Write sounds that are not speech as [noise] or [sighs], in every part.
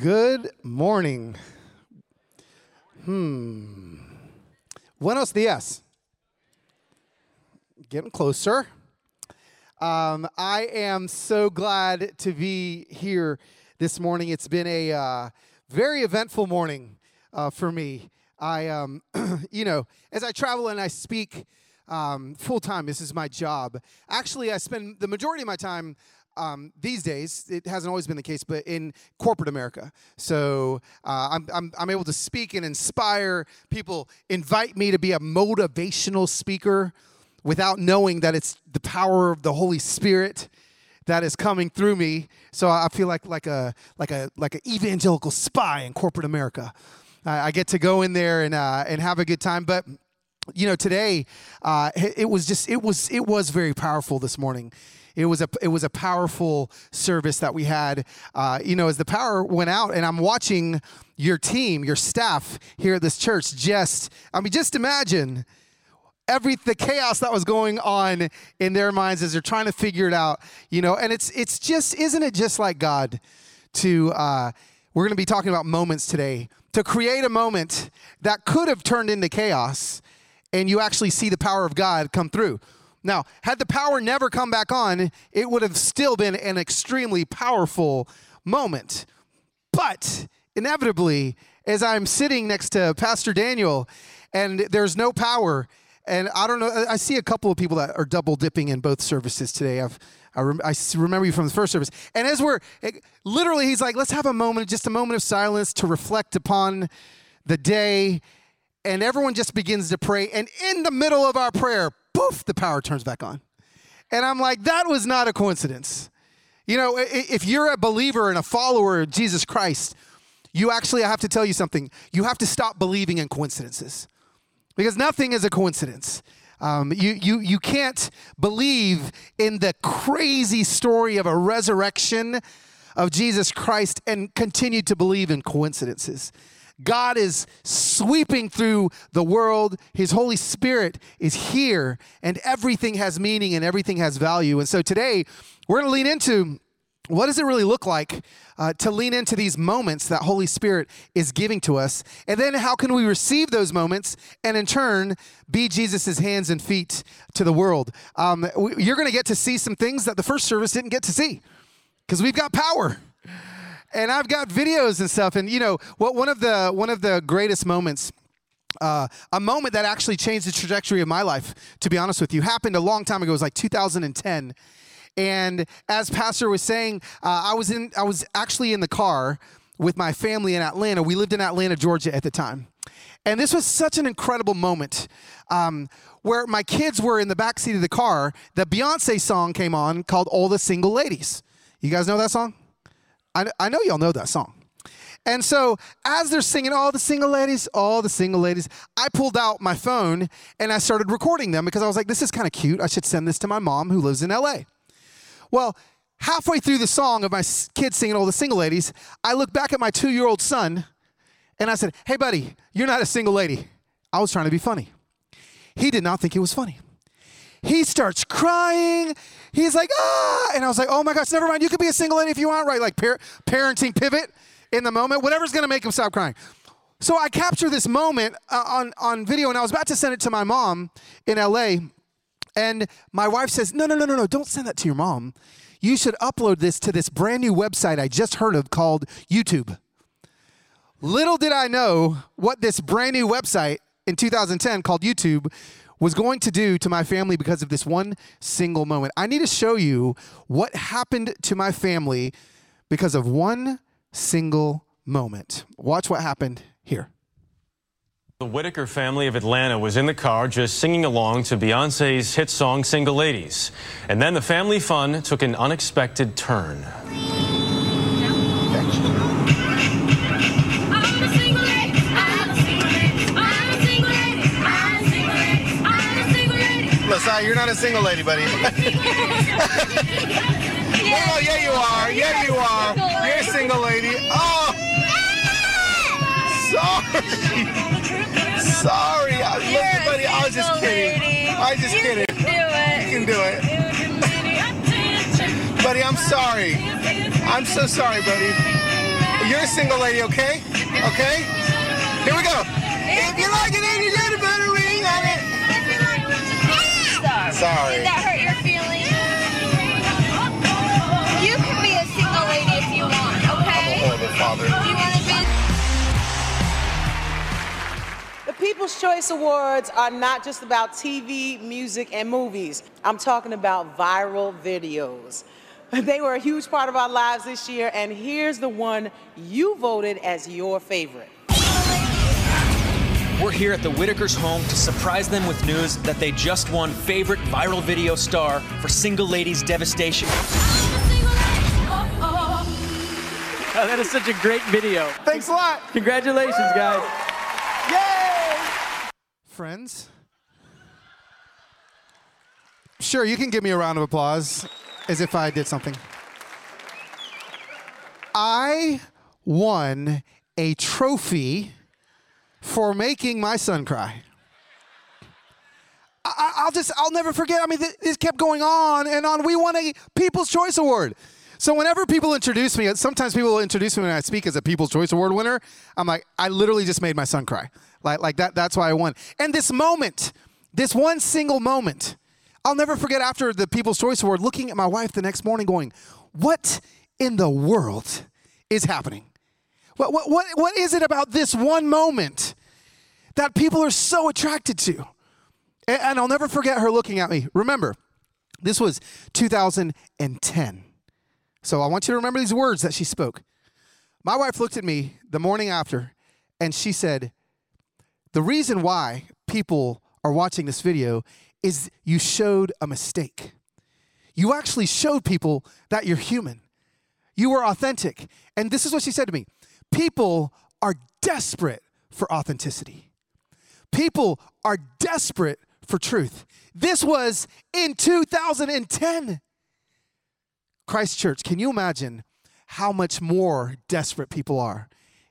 Good morning. Hmm. Buenos dias. Getting closer. Um, I am so glad to be here this morning. It's been a uh, very eventful morning uh, for me. I, um, [clears throat] you know, as I travel and I speak um, full time, this is my job. Actually, I spend the majority of my time um, these days, it hasn't always been the case, but in corporate America. So uh, I'm, I'm, I'm able to speak and inspire. People invite me to be a motivational speaker without knowing that it's the power of the Holy Spirit that is coming through me. So I feel like like a like a like an evangelical spy in corporate America. I, I get to go in there and uh, and have a good time, but you know today uh, it was just it was it was very powerful this morning it was a it was a powerful service that we had. Uh, you know, as the power went out, and I'm watching your team, your staff here at this church. Just, I mean, just imagine every the chaos that was going on in their minds as they're trying to figure it out. You know, and it's it's just isn't it just like God to uh, we're going to be talking about moments today to create a moment that could have turned into chaos and you actually see the power of God come through. Now, had the power never come back on, it would have still been an extremely powerful moment. But inevitably, as I'm sitting next to Pastor Daniel and there's no power, and I don't know, I see a couple of people that are double dipping in both services today. I've I, rem- I, remember you from the first service. And as we're eh, literally, he's like, let's have a moment, just a moment of silence to reflect upon the day. And everyone just begins to pray. And in the middle of our prayer, poof, the power turns back on. And I'm like, that was not a coincidence. You know, if you're a believer and a follower of Jesus Christ, you actually, I have to tell you something. You have to stop believing in coincidences because nothing is a coincidence. Um, you, you, you can't believe in the crazy story of a resurrection of Jesus Christ and continue to believe in coincidences. God is sweeping through the world. His Holy Spirit is here, and everything has meaning and everything has value. And so today, we're going to lean into what does it really look like uh, to lean into these moments that Holy Spirit is giving to us? And then how can we receive those moments and in turn be Jesus' hands and feet to the world? Um, you're going to get to see some things that the first service didn't get to see because we've got power and I've got videos and stuff. And you know, what one of the one of the greatest moments. Uh, a moment that actually changed the trajectory of my life, to be honest with you, happened a long time ago. It was like 2010, and as Pastor was saying, uh, I was in, I was actually in the car with my family in Atlanta. We lived in Atlanta, Georgia at the time, and this was such an incredible moment. Um, where my kids were in the back seat of the car, the Beyonce song came on called "All the Single Ladies." You guys know that song? I, I know y'all know that song. And so, as they're singing, all the single ladies, all the single ladies, I pulled out my phone and I started recording them because I was like, this is kind of cute. I should send this to my mom who lives in LA. Well, halfway through the song of my kids singing all the single ladies, I look back at my two year old son and I said, hey, buddy, you're not a single lady. I was trying to be funny. He did not think it was funny. He starts crying. He's like, ah. And I was like, oh my gosh, never mind. You could be a single lady if you want, right? Like par- parenting pivot in the moment, whatever's going to make him stop crying. So I capture this moment uh, on, on video, and I was about to send it to my mom in LA. And my wife says, no, no, no, no, no, don't send that to your mom. You should upload this to this brand new website I just heard of called YouTube. Little did I know what this brand new website in 2010 called YouTube was going to do to my family because of this one single moment. I need to show you what happened to my family because of one single moment. Watch what happened here. The Whittaker family of Atlanta was in the car just singing along to Beyonce's hit song Single Ladies. And then the family fun took an unexpected turn. Losiah, you're not a single lady, buddy. yeah. [laughs] Oh, yeah, you are. Yeah, you are. You're a single lady. Oh. Sorry. Sorry. I, look, buddy, I was just kidding. I was just kidding. You can do it. You can do it. Buddy, I'm sorry. I'm so sorry, buddy. You're a single lady, okay? Okay? Here we go. If you like it, then you put a ring on it. Sorry. Sorry. Did that hurt your feelings? You can be a single lady if you want, okay? Horrible father. Do you want to be? The People's Choice Awards are not just about TV, music, and movies. I'm talking about viral videos. [laughs] They were a huge part of our lives this year, and here's the one you voted as your favorite. We're here at the Whittakers' home to surprise them with news that they just won favorite viral video star for Single Ladies Devastation. Oh, that is such a great video. Thanks a lot. Congratulations, guys. Friends? Sure, you can give me a round of applause as if I did something. I won a trophy for making my son cry. I, I'll just, I'll never forget. I mean, th- this kept going on and on. We won a People's Choice Award. So whenever people introduce me, sometimes people will introduce me when I speak as a People's Choice Award winner. I'm like, I literally just made my son cry. Like, like that. That's why I won. And this moment, this one single moment, I'll never forget. After the People's Choice Award, looking at my wife the next morning, going, "What in the world is happening? What, what, what, what is it about this one moment that people are so attracted to?" And, I'll never forget her looking at me. Remember, this was 2010. So I want you to remember these words that she spoke. My wife looked at me the morning after and she said, The reason why people are watching this video is you showed a mistake. You actually showed people that you're human. You were authentic. And this is what she said to me People are desperate for authenticity. People are desperate for truth. This was in 2010. Christ Church, can you imagine how much more desperate people are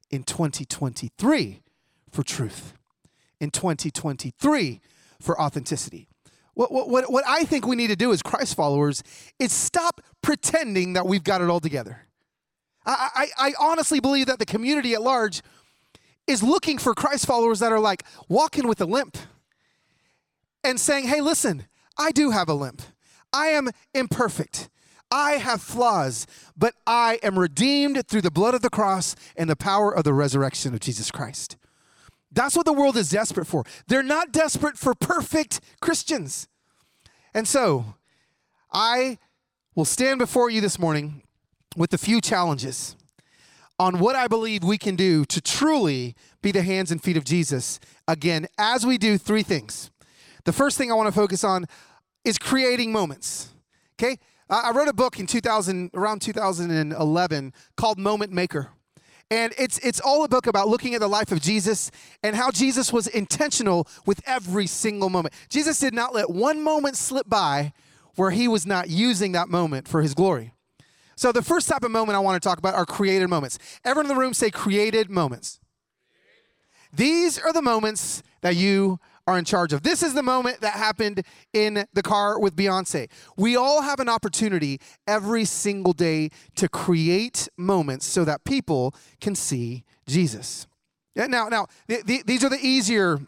in 2023 for truth, in 2023 for authenticity? What, what, what, I think we need to do as Christ followers is stop pretending that we've got it all together. I, I, I honestly believe that the community at large is looking for Christ followers that are like walking with a limp and saying, hey, listen, I do have a limp. I am imperfect. I have flaws, but I am redeemed through the blood of the cross and the power of the resurrection of Jesus Christ. That's what the world is desperate for. They're not desperate for perfect Christians. And so, I will stand before you this morning with a few challenges on what I believe we can do to truly be the hands and feet of Jesus. Again, as we do three things. The first thing I want to focus on is creating moments. Okay? I wrote a book in 2000 around 2011 called Moment Maker. And it's it's all a book about looking at the life of Jesus and how Jesus was intentional with every single moment. Jesus did not let one moment slip by where he was not using that moment for his glory. So the first type of moment I want to talk about are created moments. Everyone in the room say created moments. These are the moments that you are in charge of. This is the moment that happened in the car with Beyonce. We all have an opportunity every single day to create moments so that people can see Jesus. Now, now th- th- these are the easier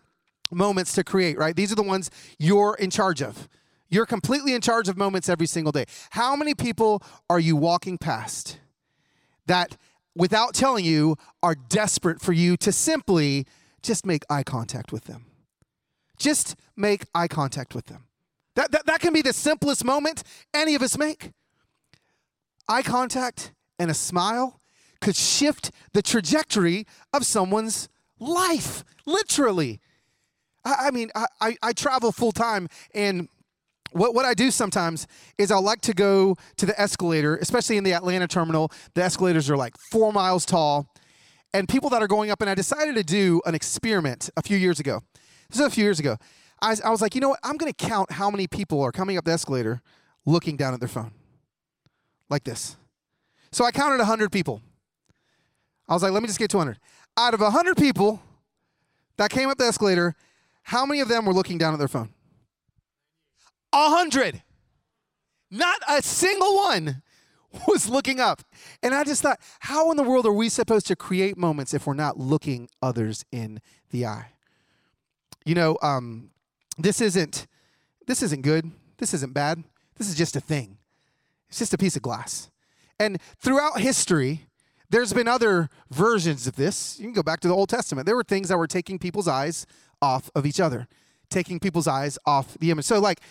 moments to create, right? These are the ones you're in charge of. You're completely in charge of moments every single day. How many people are you walking past that, without telling you, are desperate for you to simply just make eye contact with them? Just make eye contact with them. That, that, that can be the simplest moment any of us make. Eye contact and a smile could shift the trajectory of someone's life, literally. I, I mean, I, I, I travel full time, and what, what I do sometimes is I'll like to go to the escalator, especially in the Atlanta terminal. The escalators are like four miles tall, and people that are going up, and I decided to do an experiment a few years ago. This is a few years ago. I I was like, you know what? I'm going to count how many people are coming up the escalator looking down at their phone. Like this. So I counted 100 people. I was like, let me just get 200. Out of 100 people that came up the escalator, how many of them were looking down at their phone? 100. Not a single one was looking up. And I just thought, how in the world are we supposed to create moments if we're not looking others in the eye? You know, um, this isn't this isn't good. This isn't bad. This is just a thing. It's just a piece of glass. And throughout history, there's been other versions of this. You can go back to the Old Testament. There were things that were taking people's eyes off of each other, taking people's eyes off the image. So, like,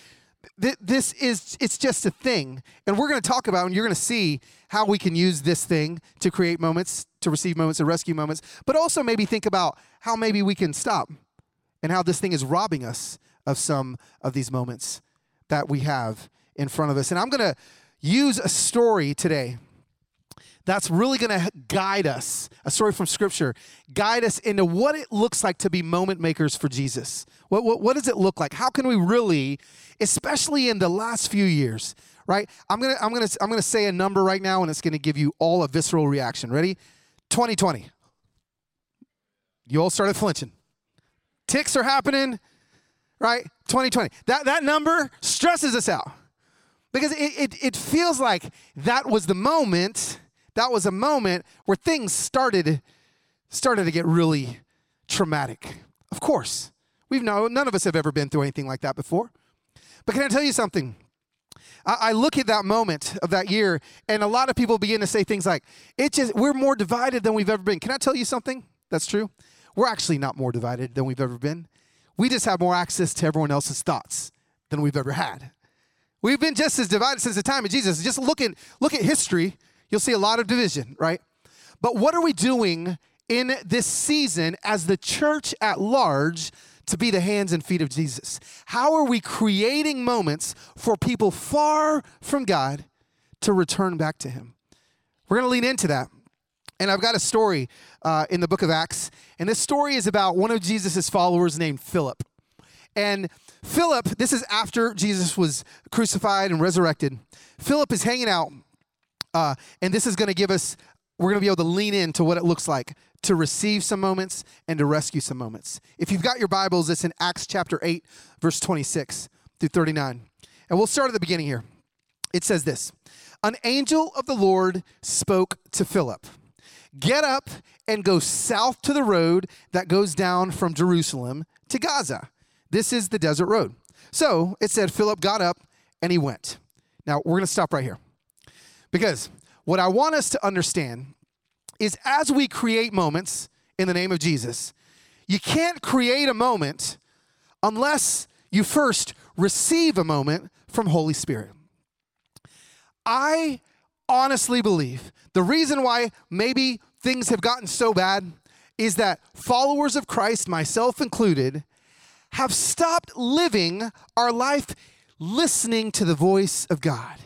th- this is, it's just a thing. And we're going to talk about, and you're going to see how we can use this thing to create moments, to receive moments, to rescue moments, but also maybe think about how maybe we can stop and how this thing is robbing us of some of these moments that we have in front of us. And I'm going to use a story today that's really going to guide us, a story from Scripture, guide us into what it looks like to be moment makers for Jesus. What, what, what does it look like? How can we really, especially in the last few years, right? I'm gonna I'm gonna I'm gonna say a number right now, and it's gonna give you all a visceral reaction. Ready? 2020. You all started flinching. Ticks are happening, right? 2020. That that number stresses us out because it, it, it feels like that was the moment that was a moment where things started started to get really traumatic. Of course, we've no none of us have ever been through anything like that before. But can I tell you something? I, I look at that moment of that year, and a lot of people begin to say things like, "It just we're more divided than we've ever been." Can I tell you something? That's true. We're actually not more divided than we've ever been. We just have more access to everyone else's thoughts than we've ever had. We've been just as divided since the time of Jesus. Just look at look at history you'll see a lot of division, right? But what are we doing in this season as the church at large to be the hands and feet of Jesus? How are we creating moments for people far from God to return back to Him? We're going to lean into that. And I've got a story uh, in the book of Acts. And this story is about one of Jesus' followers named Philip. And Philip, this is after Jesus was crucified and resurrected. Philip is hanging out uh, and this is going to give us, we're going to be able to lean into what it looks like to receive some moments and to rescue some moments. If you've got your Bibles, it's in Acts chapter 8, verse 26 through 39. And we'll start at the beginning here. It says this An angel of the Lord spoke to Philip Get up and go south to the road that goes down from Jerusalem to Gaza. This is the desert road. So it said, Philip got up and he went. Now we're going to stop right here. Because what I want us to understand is as we create moments in the name of Jesus, you can't create a moment unless you first receive a moment from Holy Spirit. I honestly believe the reason why maybe things have gotten so bad is that followers of Christ, myself included, have stopped living our life listening to the voice of God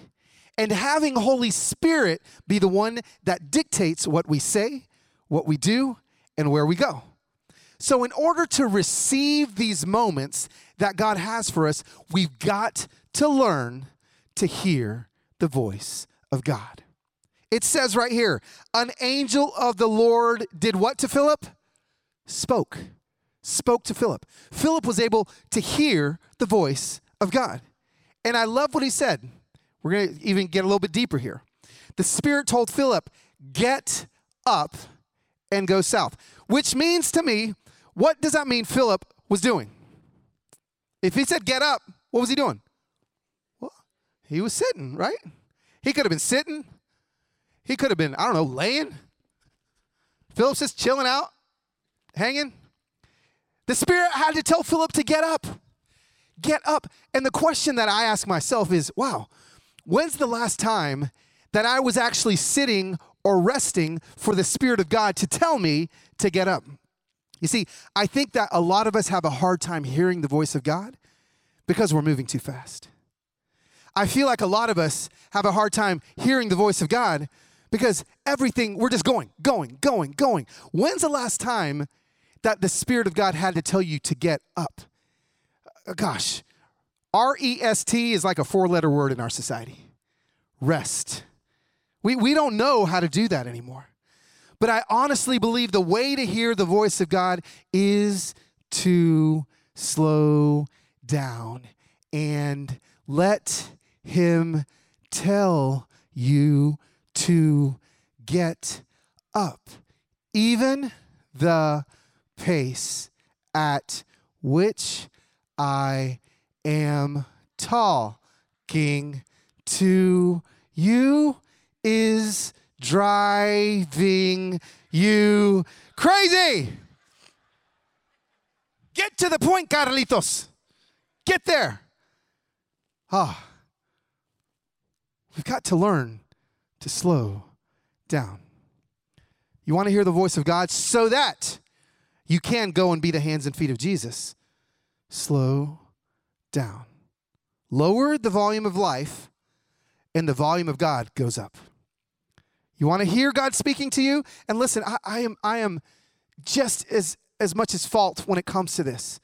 and having Holy Spirit be the one that dictates what we say, what we do, and where we go. So, in order to receive these moments that God has for us, we've got to learn to hear the voice of God. It says right here, an angel of the Lord did what to Philip? Spoke. Spoke to Philip. Philip was able to hear the voice of God. And I love what he said. We're going to even get a little bit deeper here. The Spirit told Philip, Get up and go south, which means to me, what does that mean Philip was doing? If he said, Get up, what was he doing? Well, he was sitting, right? He could have been sitting. He could have been, I don't know, laying. Philip's just chilling out, hanging. The Spirit had to tell Philip to get up. Get up. And the question that I ask myself is wow, When's the last time that I was actually sitting or resting for the Spirit of God to tell me to get up? You see, I think that a lot of us have a hard time hearing the voice of God because we're moving too fast. I feel like a lot of us have a hard time hearing the voice of God because everything, we're just going, going, going, going. When's the last time that the Spirit of God had to tell you to get up? Uh, gosh, R E S T is like a four letter word in our society rest. We, we don't know how to do that anymore. But I honestly believe the way to hear the voice of God is to slow down and let Him tell you to get up, even the pace at which I am talking to you is driving you crazy. Get to the point, Carlitos. Get there. Ah. We've got to learn to slow down. You want to hear the voice of God so that you can go and be the hands and feet of Jesus. Slow down. Lower the volume of life, and the volume of God goes up. You want to hear God speaking to you? And listen, I, I am I am just as as much as fault when it comes to this.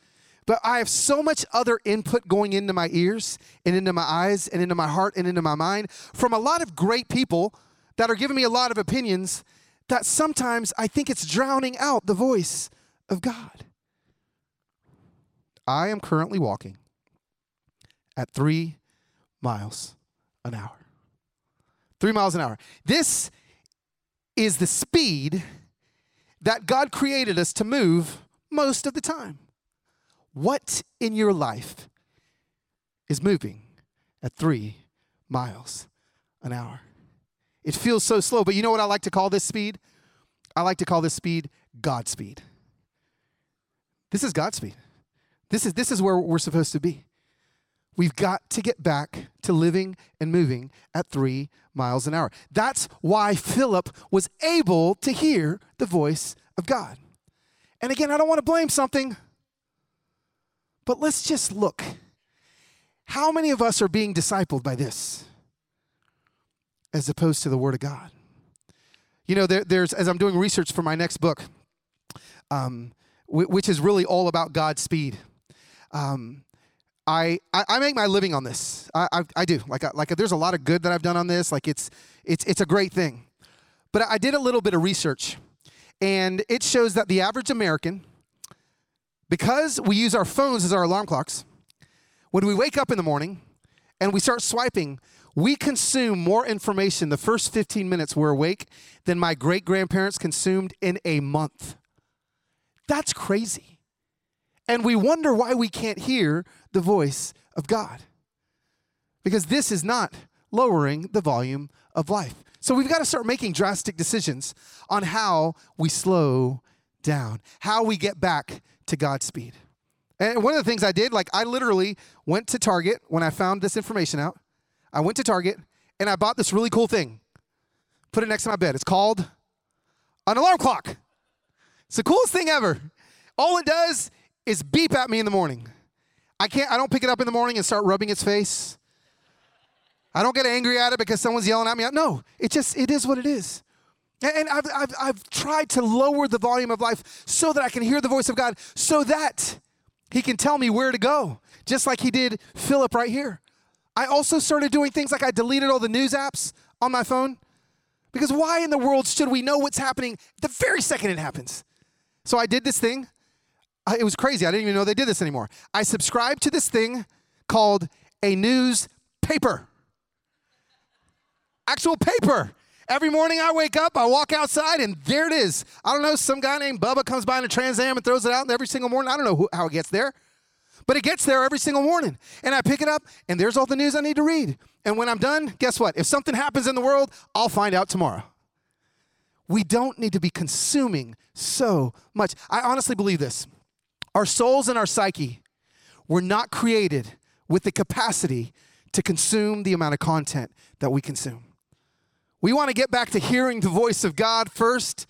But I have so much other input going into my ears and into my eyes and into my heart and into my mind from a lot of great people that are giving me a lot of opinions that sometimes I think it's drowning out the voice of God. I am currently walking at three miles an hour. Three miles an hour. This is the speed that God created us to move most of the time. What in your life is moving at three miles an hour? It feels so slow, but you know what I like to call this speed? I like to call this speed God speed. This is God speed. This is, this is where we're supposed to be. We've got to get back to living and moving at three miles an hour. That's why Philip was able to hear the voice of God. And again, I don't want to blame something, but let's just look. How many of us are being discipled by this as opposed to the Word of God? You know, there, there's, as I'm doing research for my next book, um, which is really all about God's speed. Um, I, I, I make my living on this. I, I, I do. Like, I, like there's a lot of good that I've done on this. Like it's, it's, it's a great thing. But I did a little bit of research, and it shows that the average American, because we use our phones as our alarm clocks, when we wake up in the morning and we start swiping, we consume more information the first 15 minutes we're awake than my great grandparents consumed in a month. That's crazy. And we wonder why we can't hear the voice of God. Because this is not lowering the volume of life. So we've got to start making drastic decisions on how we slow down, how we get back to God's speed. And one of the things I did, like I literally went to Target when I found this information out. I went to Target and I bought this really cool thing. Put it next to my bed. It's called an alarm clock. It's the coolest thing ever. All it does is beep at me in the morning. I can't I don't pick it up in the morning and start rubbing its face. I don't get angry at it because someone's yelling at me. No, it just it is what it is. And I've, I've, I've tried to lower the volume of life so that I can hear the voice of God, so that He can tell me where to go, just like He did Philip right here. I also started doing things like I deleted all the news apps on my phone because why in the world should we know what's happening the very second it happens? So I did this thing. It was crazy. I didn't even know they did this anymore. I subscribed to this thing called a newspaper. Actual paper. Every morning I wake up, I walk outside, and there it is. I don't know, some guy named Bubba comes by in a Trans Am and throws it out every single morning. I don't know who, how it gets there, but it gets there every single morning. And I pick it up, and there's all the news I need to read. And when I'm done, guess what? If something happens in the world, I'll find out tomorrow. We don't need to be consuming so much. I honestly believe this. Our souls and our psyche were not created with the capacity to consume the amount of content that we consume. We want to get back to hearing the voice of God first.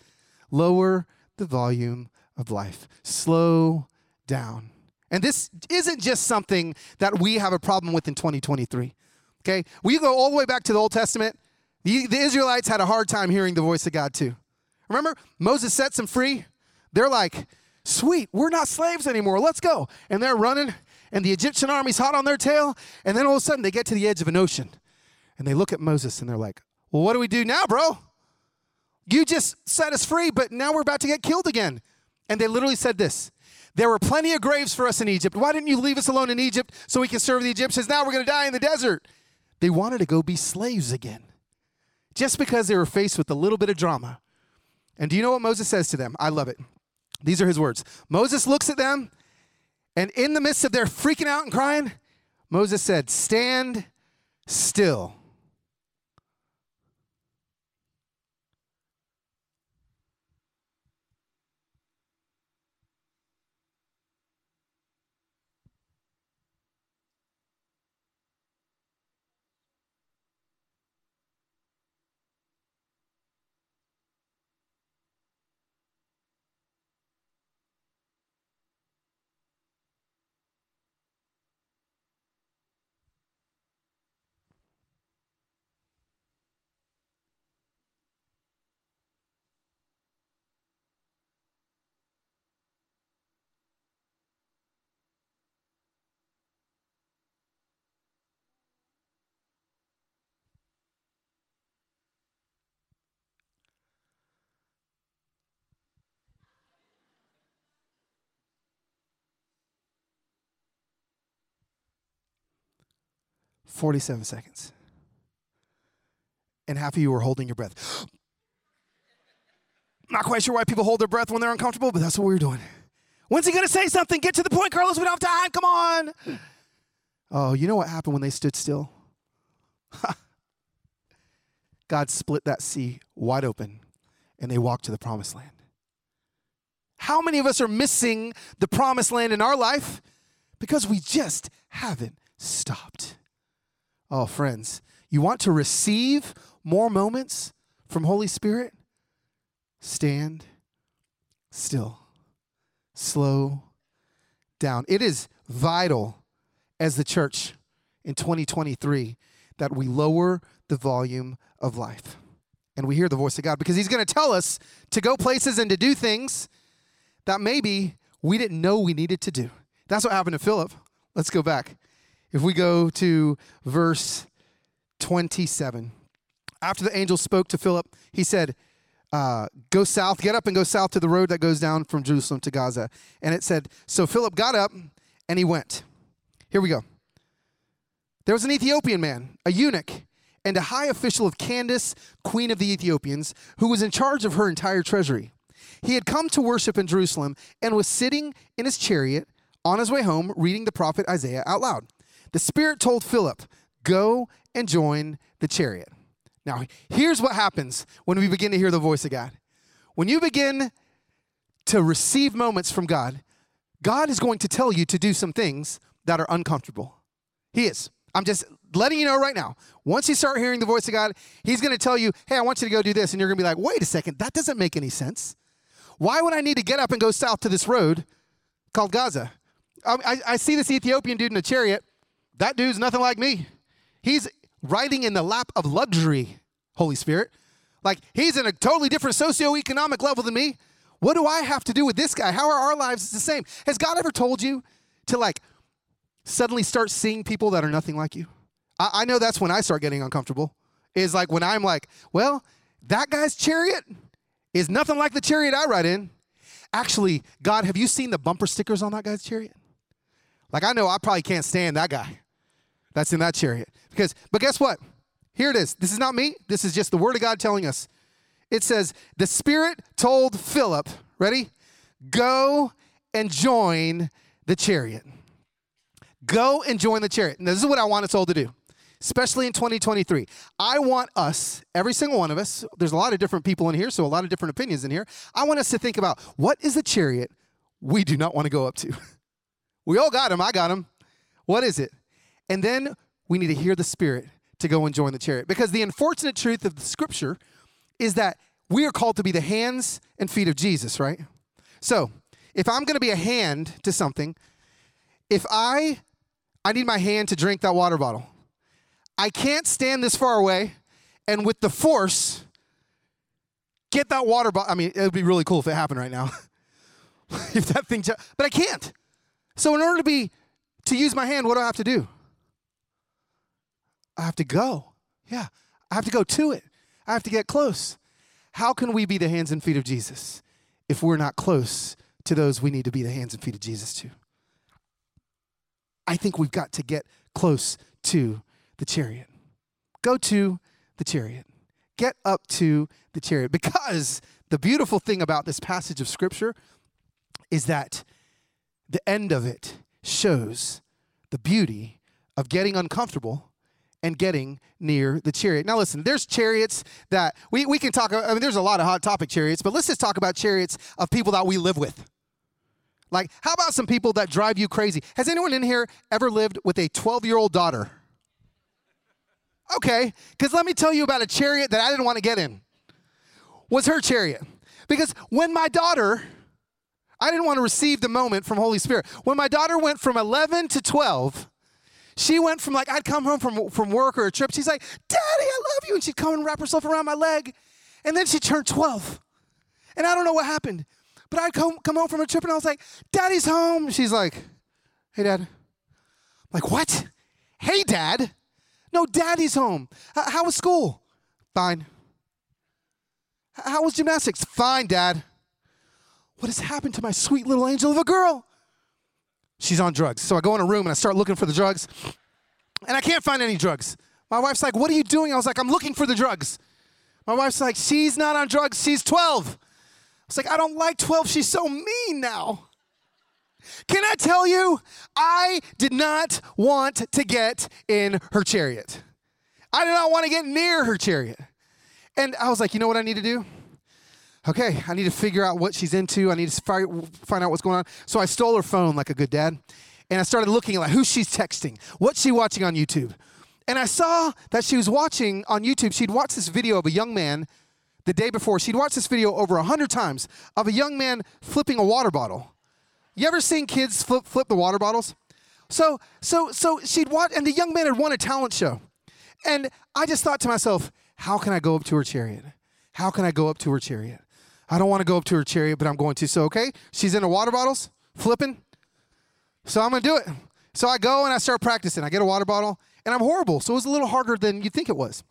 Lower the volume of life. Slow down. And this isn't just something that we have a problem with in 2023. Okay? We go all the way back to the Old Testament. The, the Israelites had a hard time hearing the voice of God too. Remember, Moses sets them free. They're like, sweet, we're not slaves anymore. Let's go. And they're running, and the Egyptian army's hot on their tail. And then all of a sudden, they get to the edge of an ocean. And they look at Moses and they're like, well, what do we do now, bro? You just set us free, but now we're about to get killed again. And they literally said this There were plenty of graves for us in Egypt. Why didn't you leave us alone in Egypt so we can serve the Egyptians? Now we're going to die in the desert. They wanted to go be slaves again. just because they were faced with a little bit of drama. And do you know what Moses says to them? I love it. These are his words. Moses looks at them, and in the midst of their freaking out and crying, Moses said, Stand still. Forty-seven seconds, and half of you were holding your breath. [gasps] Not quite sure why people hold their breath when they're uncomfortable, but that's what we were doing. When's he gonna say something? Get to the point, Carlos. We don't have time. Come on. Oh, you know what happened when they stood still? [laughs] God split that sea wide open and they walked to the promised land. How many of us are missing the promised land in our life because we just haven't stopped? Oh, friends, you want to receive more moments from Holy Spirit? Stand still. Slow down. It is vital as the church in 2023 that we lower the volume of life and we hear the voice of God because He's going to tell us to go places and to do things that maybe we didn't know we needed to do. That's what happened to Philip. Let's go back. If we go to verse 27, after the angel spoke to Philip, he said, uh, Go south, get up and go south to the road that goes down from Jerusalem to Gaza. And it said, So Philip got up and he went. Here we go. There was an Ethiopian man, a eunuch, and a high official of Candace, queen of the Ethiopians, who was in charge of her entire treasury. He had come to worship in Jerusalem and was sitting in his chariot on his way home reading the prophet Isaiah out loud. The Spirit told Philip, Go and join the chariot. Now, here's what happens when we begin to hear the voice of God. When you begin to receive moments from God, God is going to tell you to do some things that are uncomfortable. He is. I'm just letting you know right now. Once you start hearing the voice of God, He's going to tell you, hey, I want you to go do this. And you're going to be like, wait a second, that doesn't make any sense. Why would I need to get up and go south to this road called Gaza? I, I, see this Ethiopian dude in a chariot. That dude's nothing like me. He's riding in the lap of luxury, Holy Spirit. Like he's in a totally different socioeconomic level than me. What do I have to do with this guy? How are our lives the same? Has God ever told you to like suddenly start seeing people that are nothing like you? I, I know that's when I start getting uncomfortable. Is like when I'm like, well, that guy's chariot is nothing like the chariot I ride in. Actually, God, have you seen the bumper stickers on that guy's chariot? Like I know I probably can't stand that guy that's in that chariot. Because, but guess what? Here it is. This is not me. This is just the word of God telling us. It says, the Spirit told Philip, ready? Go and join the chariot. Go and join the chariot. And this is what I want us all to do, especially in 2023. I want us, every single one of us, there's a lot of different people in here, so a lot of different opinions in here. I want us to think about what is the chariot we do not want to go up to? [laughs] we all got him. I got him. What is it? And then we need to hear the Spirit to go and join the chariot. Because the unfortunate truth of the scripture is that we are called to be the hands and feet of Jesus, right? So, if I'm going to be a hand to something, if I I need my hand to drink that water bottle. I can't stand this far away and with the force get that water bottle. I mean, it would be really cool if it happened right now. [laughs] if that thing, but I can't. So in order to be to use my hand, what do I have to do? I have to go. Yeah, I have to go to it. I have to get close. How can we be the hands and feet of Jesus if we're not close to those we need to be the hands and feet of Jesus to? I think we've got to get close to the chariot. Go to the chariot. get up to the chariot. [laughs] Because the beautiful thing about this passage of scripture is that the end of it shows the beauty of getting uncomfortable and getting near the chariot. Now, listen, there's chariots that we, we can talk. About. I mean, there's a lot of hot topic chariots, but let's just talk about chariots of people that we live with. Like, how about some people that drive you crazy? Has anyone in here ever lived with a 12 year old daughter? Okay, because let me tell you about a chariot that I didn't want to get in. Was her chariot. Because when my daughter, I didn't want to receive the moment from Holy Spirit. When my daughter went from 11 to 12, she went from like, I'd come home from, from work or a trip. She's like, Daddy, I love you. And she'd come and wrap herself around my leg. And then she turned 12. And I don't know what happened. But I'd come, come home from a trip and I was like, Daddy's home. She's like, Hey, Dad. I'm like, what? Hey, Dad. No, Daddy's home. How was school? Fine. How was gymnastics? Fine, Dad. What has happened to my sweet little angel of a girl? She's on drugs. So I go in a room and I start looking for the drugs, and I can't find any drugs. My wife's like, What are you doing? I was like, I'm looking for the drugs. My wife's like, She's not on drugs. She's 12. I was like, I don't like 12. She's so mean now. Can I tell you, I did not want to get in her chariot. I did not want to get near her chariot. And I was like, you know what I need to do? Okay, I need to figure out what she's into. I need to fi- find out what's going on. So I stole her phone like a good dad. And I started looking at like who she's texting, what's she watching on YouTube. And I saw that she was watching on YouTube, she'd watched this video of a young man the day before. She'd watched this video over a hundred times of a young man flipping a water bottle. You ever seen kids flip flip the water bottles? So so so she'd watch, and the young man had won a talent show, and I just thought to myself, how can I go up to her chariot? How can I go up to her chariot? I don't want to go up to her chariot, but I'm going to. So okay, she's in the water bottles flipping. So I'm gonna do it. So I go and I start practicing. I get a water bottle, and I'm horrible. So it was a little harder than you'd think it was.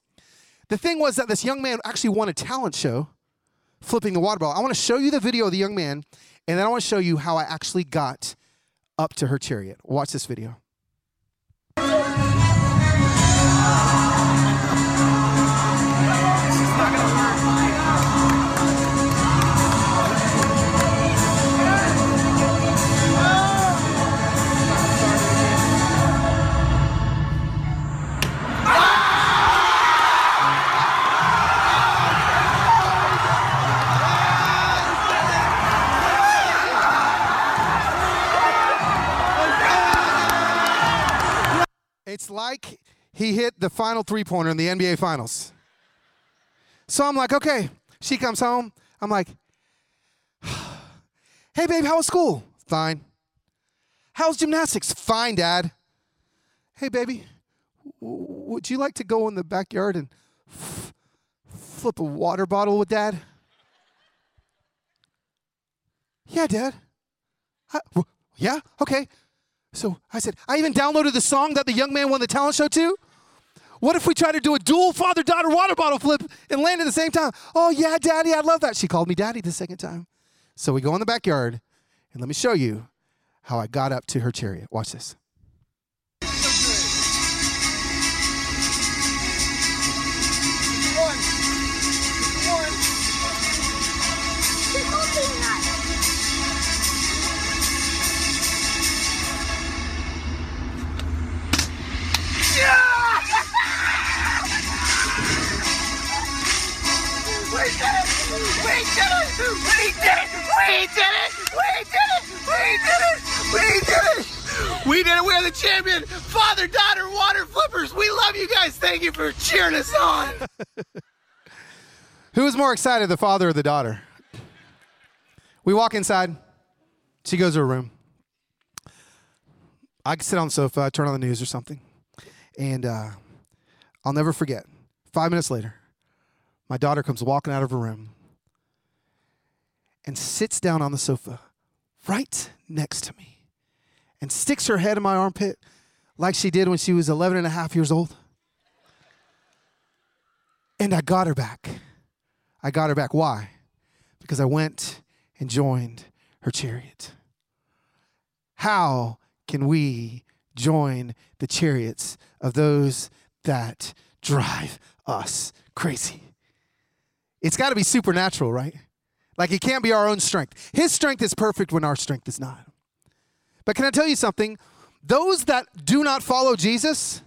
The thing was that this young man actually won a talent show flipping the water bottle. I want to show you the video of the young man, and then I want to show you how I actually got up to her chariot. Watch this video. It's like he hit the final three pointer in the NBA Finals. So I'm like, okay. She comes home. I'm like, [sighs] hey, babe, how was school? Fine. How's gymnastics? Fine, Dad. Hey, baby, would you like to go in the backyard and f- flip a water bottle with Dad? Yeah, Dad. "Huh? W- yeah, okay. So I said, I even downloaded the song that the young man won the talent show to. What if we try to do a dual father daughter water bottle flip and land at the same time? Oh, yeah, daddy, I love that. She called me daddy the second time. So we go in the backyard, and let me show you how I got up to her chariot. Watch this. We did it. We did it! We did it! We did it! We did it! We did it! We are the champion. Father, daughter, water flippers. We love you guys. Thank you for cheering us on. [laughs] Who was more excited, the father or the daughter? We walk inside. She goes to her room. I can sit on the sofa, I turn on the news or something. And uh, I'll never forget. Five minutes later, my daughter comes walking out of her room and sits down on the sofa right next to me and sticks her head in my armpit like she did when she was 11 and a half years old. And I got her back. I got her back. Why? Because I went and joined her chariot. How can we join the chariots of those that drive us crazy? it's got to be supernatural, right? Like it can't be our own strength. His strength is perfect when our strength is not. But can I tell you something? Those that do not follow Jesus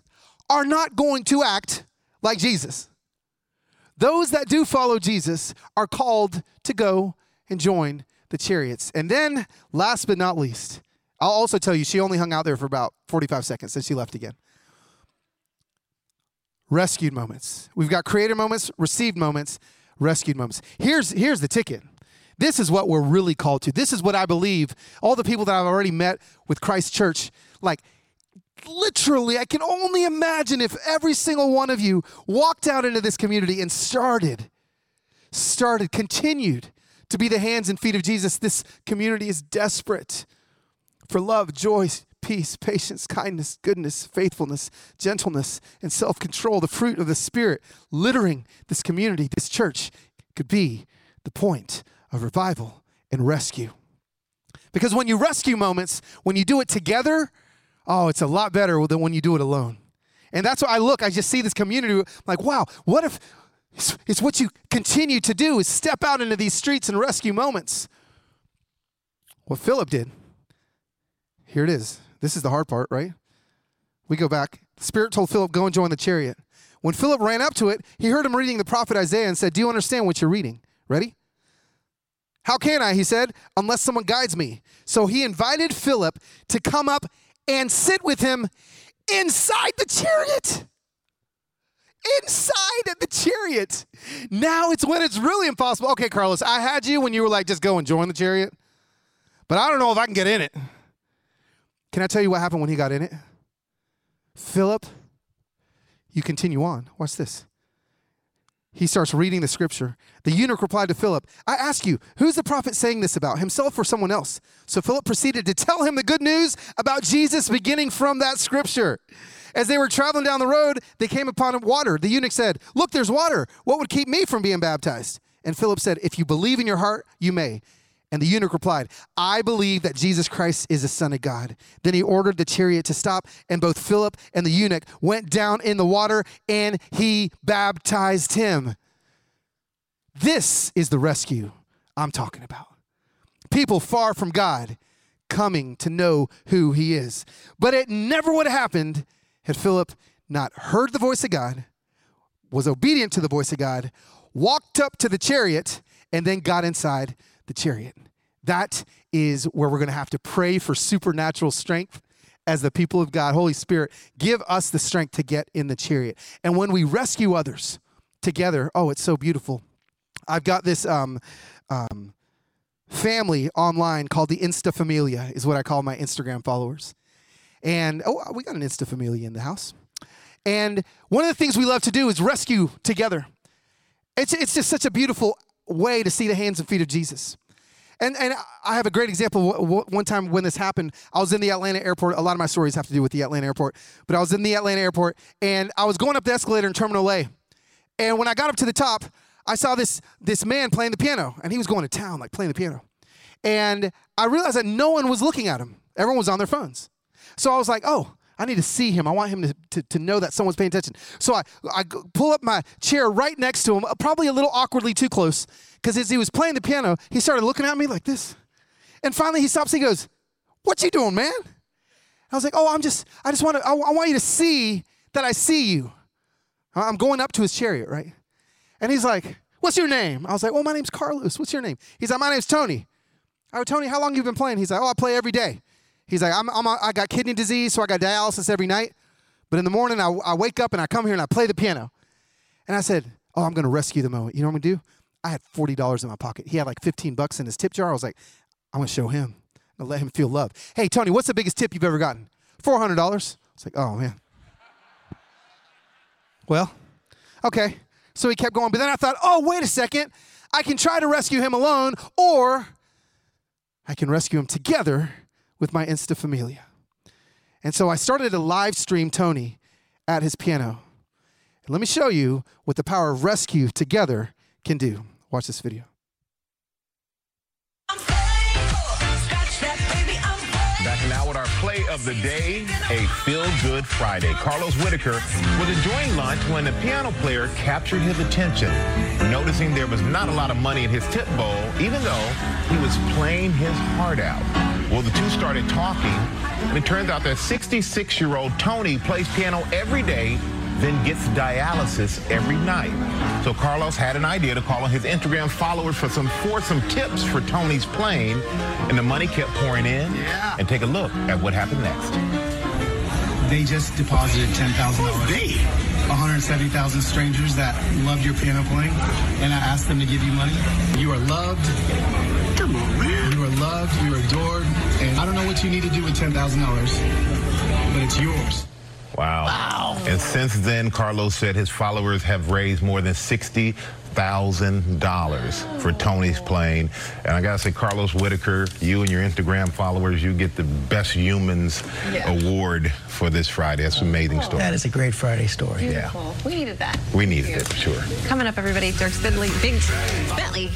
are not going to act like Jesus. Those that do follow Jesus are called to go and join the chariots. And then, last but not least, I'll also tell you, she only hung out there for about 45 seconds, then she left again. Rescued moments. We've got created moments, received moments, rescued moments. Here's, here's the ticket. This is what we're really called to. This is what I believe all the people that I've already met with Christ Church, like literally, I can only imagine if every single one of you walked out into this community and started, started, continued to be the hands and feet of Jesus. This community is desperate for love, joy, peace, patience, kindness, goodness, faithfulness, gentleness, and self control, the fruit of the Spirit, littering this community, this church could be the point of revival and rescue. Because when you rescue moments, when you do it together, oh, it's a lot better than when you do it alone. And that's why I look, I just see this community like, wow, what if it's, it's what you continue to do is step out into these streets and rescue moments. What Philip did. Here it is. This is the hard part, right? We go back. The Spirit told Philip, Go and join the chariot. When Philip ran up to it, he heard him reading the prophet Isaiah and said, Do you understand what you're reading? Ready? How can I, he said, unless someone guides me? So he invited Philip to come up and sit with him inside the chariot. Inside the chariot. Now it's when it's really impossible. Okay, Carlos, I had you when you were like, just go and join the chariot, but I don't know if I can get in it. Can I tell you what happened when he got in it? Philip, you continue on. Watch this. He starts reading the scripture. The eunuch replied to Philip, I ask you, who's the prophet saying this about, himself or someone else? So Philip proceeded to tell him the good news about Jesus beginning from that scripture. As they were traveling down the road, they came upon water. The eunuch said, Look, there's water. What would keep me from being baptized? And Philip said, If you believe in your heart, you may. And the eunuch replied, I believe that Jesus Christ is the Son of God. Then he ordered the chariot to stop, and both Philip and the eunuch went down in the water, and he baptized him. This is the rescue I'm talking about. People far from God coming to know who he is. But it never would have happened had Philip not heard the voice of God, was obedient to the voice of God, walked up to the chariot, and then got inside the chariot. That is where we're going to have to pray for supernatural strength as the people of God. Holy Spirit, give us the strength to get in the chariot. And when we rescue others together, oh, it's so beautiful. I've got this um, um, family online called the Insta Familia, is what I call my Instagram followers. And oh, we got an Insta Familia in the house. And one of the things we love to do is rescue together. It's, it's just such a beautiful way to see the hands and feet of Jesus. And, and I have a great example. One time when this happened, I was in the Atlanta airport. A lot of my stories have to do with the Atlanta airport. But I was in the Atlanta airport and I was going up the escalator in Terminal A. And when I got up to the top, I saw this, this man playing the piano. And he was going to town, like playing the piano. And I realized that no one was looking at him, everyone was on their phones. So I was like, oh, I need to see him. I want him to, to, to know that someone's paying attention. So I, I pull up my chair right next to him, uh, probably a little awkwardly too close, because as he was playing the piano, he started looking at me like this. And finally he stops, he goes, What you doing, man? I was like, Oh, I'm just, I just want to, I, I want you to see that I see you. Uh, I'm going up to his chariot, right? And he's like, What's your name? I was like, Well, my name's Carlos. What's your name? He's like, My name's Tony. I go, Tony, how long you been playing? He's like, Oh, I play every day. He's like, I'm, I'm I got kidney disease, so I got dialysis every night. But in the morning, I, I wake up and I come here and I play the piano. And I said, Oh, I'm going to rescue the moment. You know what I'm going to do? I had $40 in my pocket. He had like 15 bucks in his tip jar. I was like, I'm going to show him. and let him feel love. Hey, Tony, what's the biggest tip you've ever gotten? $400. It's like, oh, man. Well, okay. So he kept going. But then I thought, oh, wait a second. I can try to rescue him alone, or I can rescue him together with my Insta Familia. And so I started to live stream Tony at his piano. And let me show you what the power of rescue together can do. Watch this video. Back now with our play play of the day, a feel-good Friday. Carlos Whittaker was enjoying lunch when the piano player captured his attention, noticing there was not a lot of money in his tip bowl, even though he was playing his heart out. Well, the two started talking, and it turns out that 66-year-old Tony plays piano every day then gets dialysis every night. So Carlos had an idea to call on his Instagram followers for some for some tips for Tony's playing, and the money kept pouring in. Yeah. And take a look at what happened next. They just deposited $10,000. They? 170,000 strangers that loved your piano playing, and I asked them to give you money. You are loved. Come on, man. You are loved. You are adored. And I don't know what you need to do with $10,000, but it's yours. Wow. Wow. And since then, Carlos said his followers have raised more than $60,000 for Tony's plane. And I got to say, Carlos Whittaker, you and your Instagram followers, you get the Best Humans Yeah. Award for this Friday. That's an amazing story. That is a great Friday story. Beautiful. We needed that. We needed it, for sure. Coming up, everybody, Dierks Bentley, Big Bentley.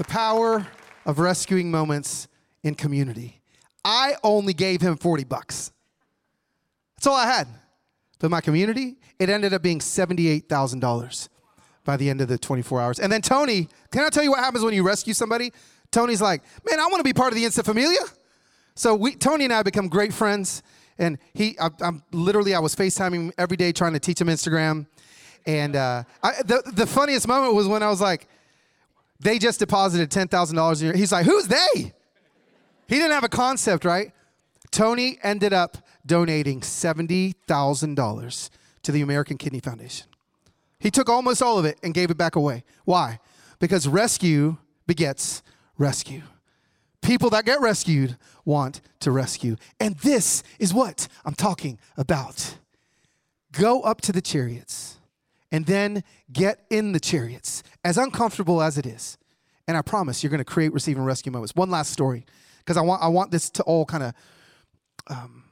The power of rescuing moments in community. I only gave him 40 bucks. That's all I had. But my community, it ended up being $78,000 by the end of the 24 hours. And then Tony, can I tell you what happens when you rescue somebody? Tony's like, man, I want to be part of the Insta Familia. So we, Tony and I become great friends. And he, I, I'm literally, I was FaceTiming him every day trying to teach him Instagram. And uh, I, the, the funniest moment was when I was like, they just deposited $10,000 a year. He's like, who's they? He didn't have a concept, right? Tony ended up donating $70,000 to the American Kidney Foundation. He took almost all of it and gave it back away. Why? Because rescue begets rescue. People that get rescued want to rescue. And this is what I'm talking about. Go up to the chariots and then get in the chariots, as uncomfortable as it is. And I promise you're going to create, receive, and rescue moments. One last story, because I want, I want this to all kind of um,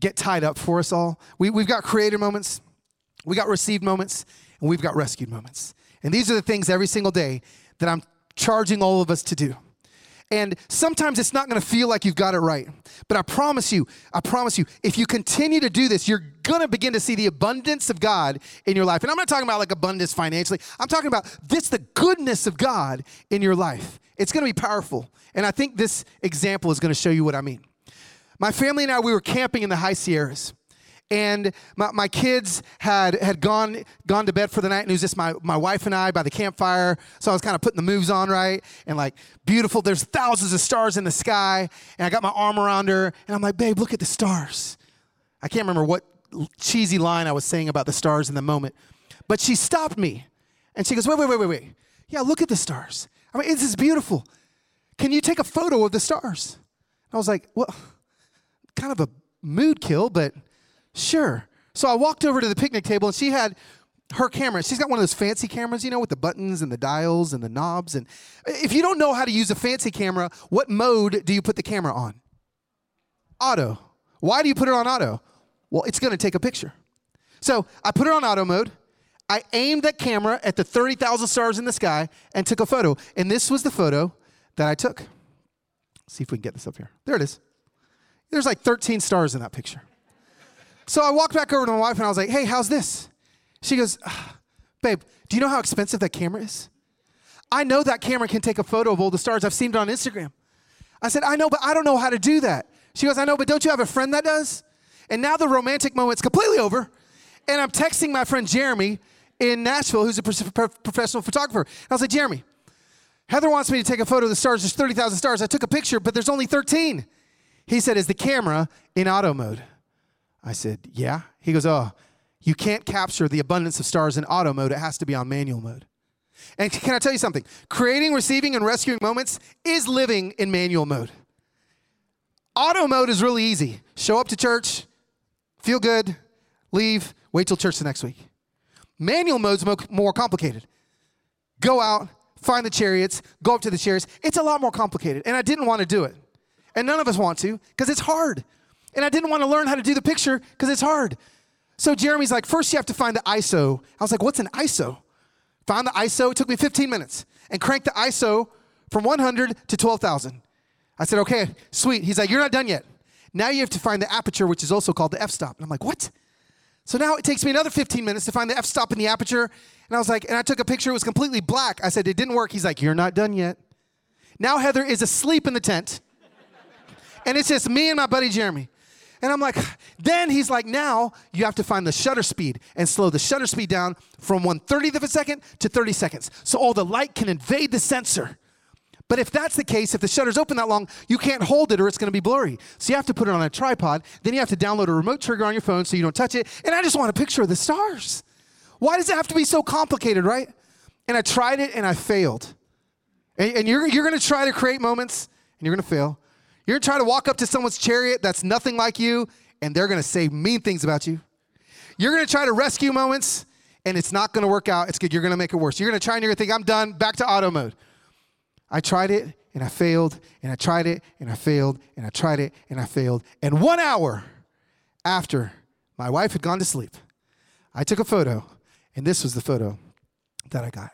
get tied up for us all. We, we've got creator moments, we got received moments, and we've got rescued moments. And these are the things every single day that I'm charging all of us to do. And sometimes it's not going to feel like you've got it right. But I promise you, I promise you, if you continue to do this, you're going to begin to see the abundance of God in your life. And I'm not talking about like abundance financially. I'm talking about this the goodness of God in your life. It's going to be powerful. And I think this example is going to show you what I mean. My family and I, we were camping in the high Sierras. And my, my kids had, had gone, gone to bed for the night, and it was just my, my wife and I by the campfire. So I was kind of putting the moves on right, and like beautiful. There's thousands of stars in the sky, and I got my arm around her, and I'm like, babe, look at the stars. I can't remember what cheesy line I was saying about the stars in the moment, but she stopped me, and she goes, wait, wait, wait, wait, wait. Yeah, look at the stars. I mean, this is beautiful. Can you take a photo of the stars? and I was like, well, kind of a mood kill, but sure. So I walked over to the picnic table and she had her camera. She's got one of those fancy cameras, you know, with the buttons and the dials and the knobs. And if you don't know how to use a fancy camera, what mode do you put the camera on? Auto. Why do you put it on auto? Well, it's going to take a picture. So I put it on auto mode. I aimed that camera at the 30,000 stars in the sky and took a photo. And this was the photo that I took. see if we can get this up here. There it is. There's like 13 stars in that picture. So I walked back over to my wife and I was like, hey, how's this? She goes, "Ah, babe, do you know how expensive that camera is? I know that camera can take a photo of all the stars. I've seen it on Instagram. I said, I know, but I don't know how to do that. She goes, I know, but don't you have a friend that does? And now the romantic moment's completely over. And I'm texting my friend Jeremy in Nashville, who's a pro- pro- professional photographer. And I was like, Jeremy, Heather wants me to take a photo of the stars. There's 30,000 stars. I took a picture, but there's only 13. He said, Is the camera in auto mode? I said, Yeah. He goes, Oh, you can't capture the abundance of stars in auto mode. It has to be on manual mode. And can I tell you something? Creating, receiving, and rescuing moments is living in manual mode. Auto mode is really easy. Show up to church, feel good, leave, wait till church the next week. Manual mode's mo- more complicated. Go out, find the chariots, go up to the chariots. It's a lot more complicated. And I didn't want to do it. And none of us want to because it's hard. And I didn't want to learn how to do the picture because it's hard. So Jeremy's like, first you have to find the ISO. I was like, what's an ISO? Found the ISO. It took me 15 minutes and cranked the ISO from 100 to 12,000. I said, okay, sweet. He's like, you're not done yet. Now you have to find the aperture, which is also called the f stop. And I'm like, what? So now it takes me another 15 minutes to find the f stop in the aperture. And I was like, and I took a picture, it was completely black. I said, it didn't work. He's like, you're not done yet. Now Heather is asleep in the tent. And it's just me and my buddy Jeremy. And I'm like, then he's like, now you have to find the shutter speed and slow the shutter speed down from 1 30th of a second to 30 seconds. So all the light can invade the sensor. But if that's the case, if the shutter's open that long, you can't hold it or it's gonna be blurry. So you have to put it on a tripod. Then you have to download a remote trigger on your phone so you don't touch it. And I just want a picture of the stars. Why does it have to be so complicated, right? And I tried it and I failed. And, and you're, you're gonna try to create moments and you're gonna fail. You're gonna try to walk up to someone's chariot that's nothing like you and they're gonna say mean things about you. You're gonna try to rescue moments and it's not gonna work out. It's good. You're gonna make it worse. You're gonna try and you're gonna think, I'm done, back to auto mode. I tried it and I failed, and I tried it and I failed, and I tried it and I failed. And one hour after my wife had gone to sleep, I took a photo, and this was the photo that I got.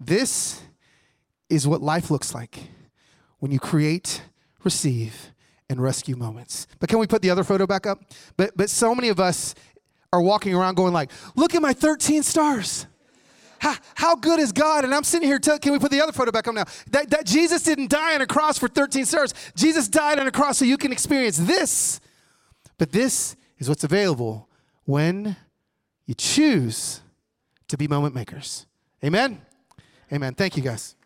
This is what life looks like when you create, receive, and rescue moments. But can we put the other photo back up? But but so many of us are walking around going like, "Look at my 13 stars." How, how good is God? And I'm sitting here, can we put the other photo back up now? That, that Jesus didn't die on a cross for 13 stars. Jesus died on a cross so you can experience this. But this is what's available when you choose to be moment makers. Amen? Amen. Thank you, guys.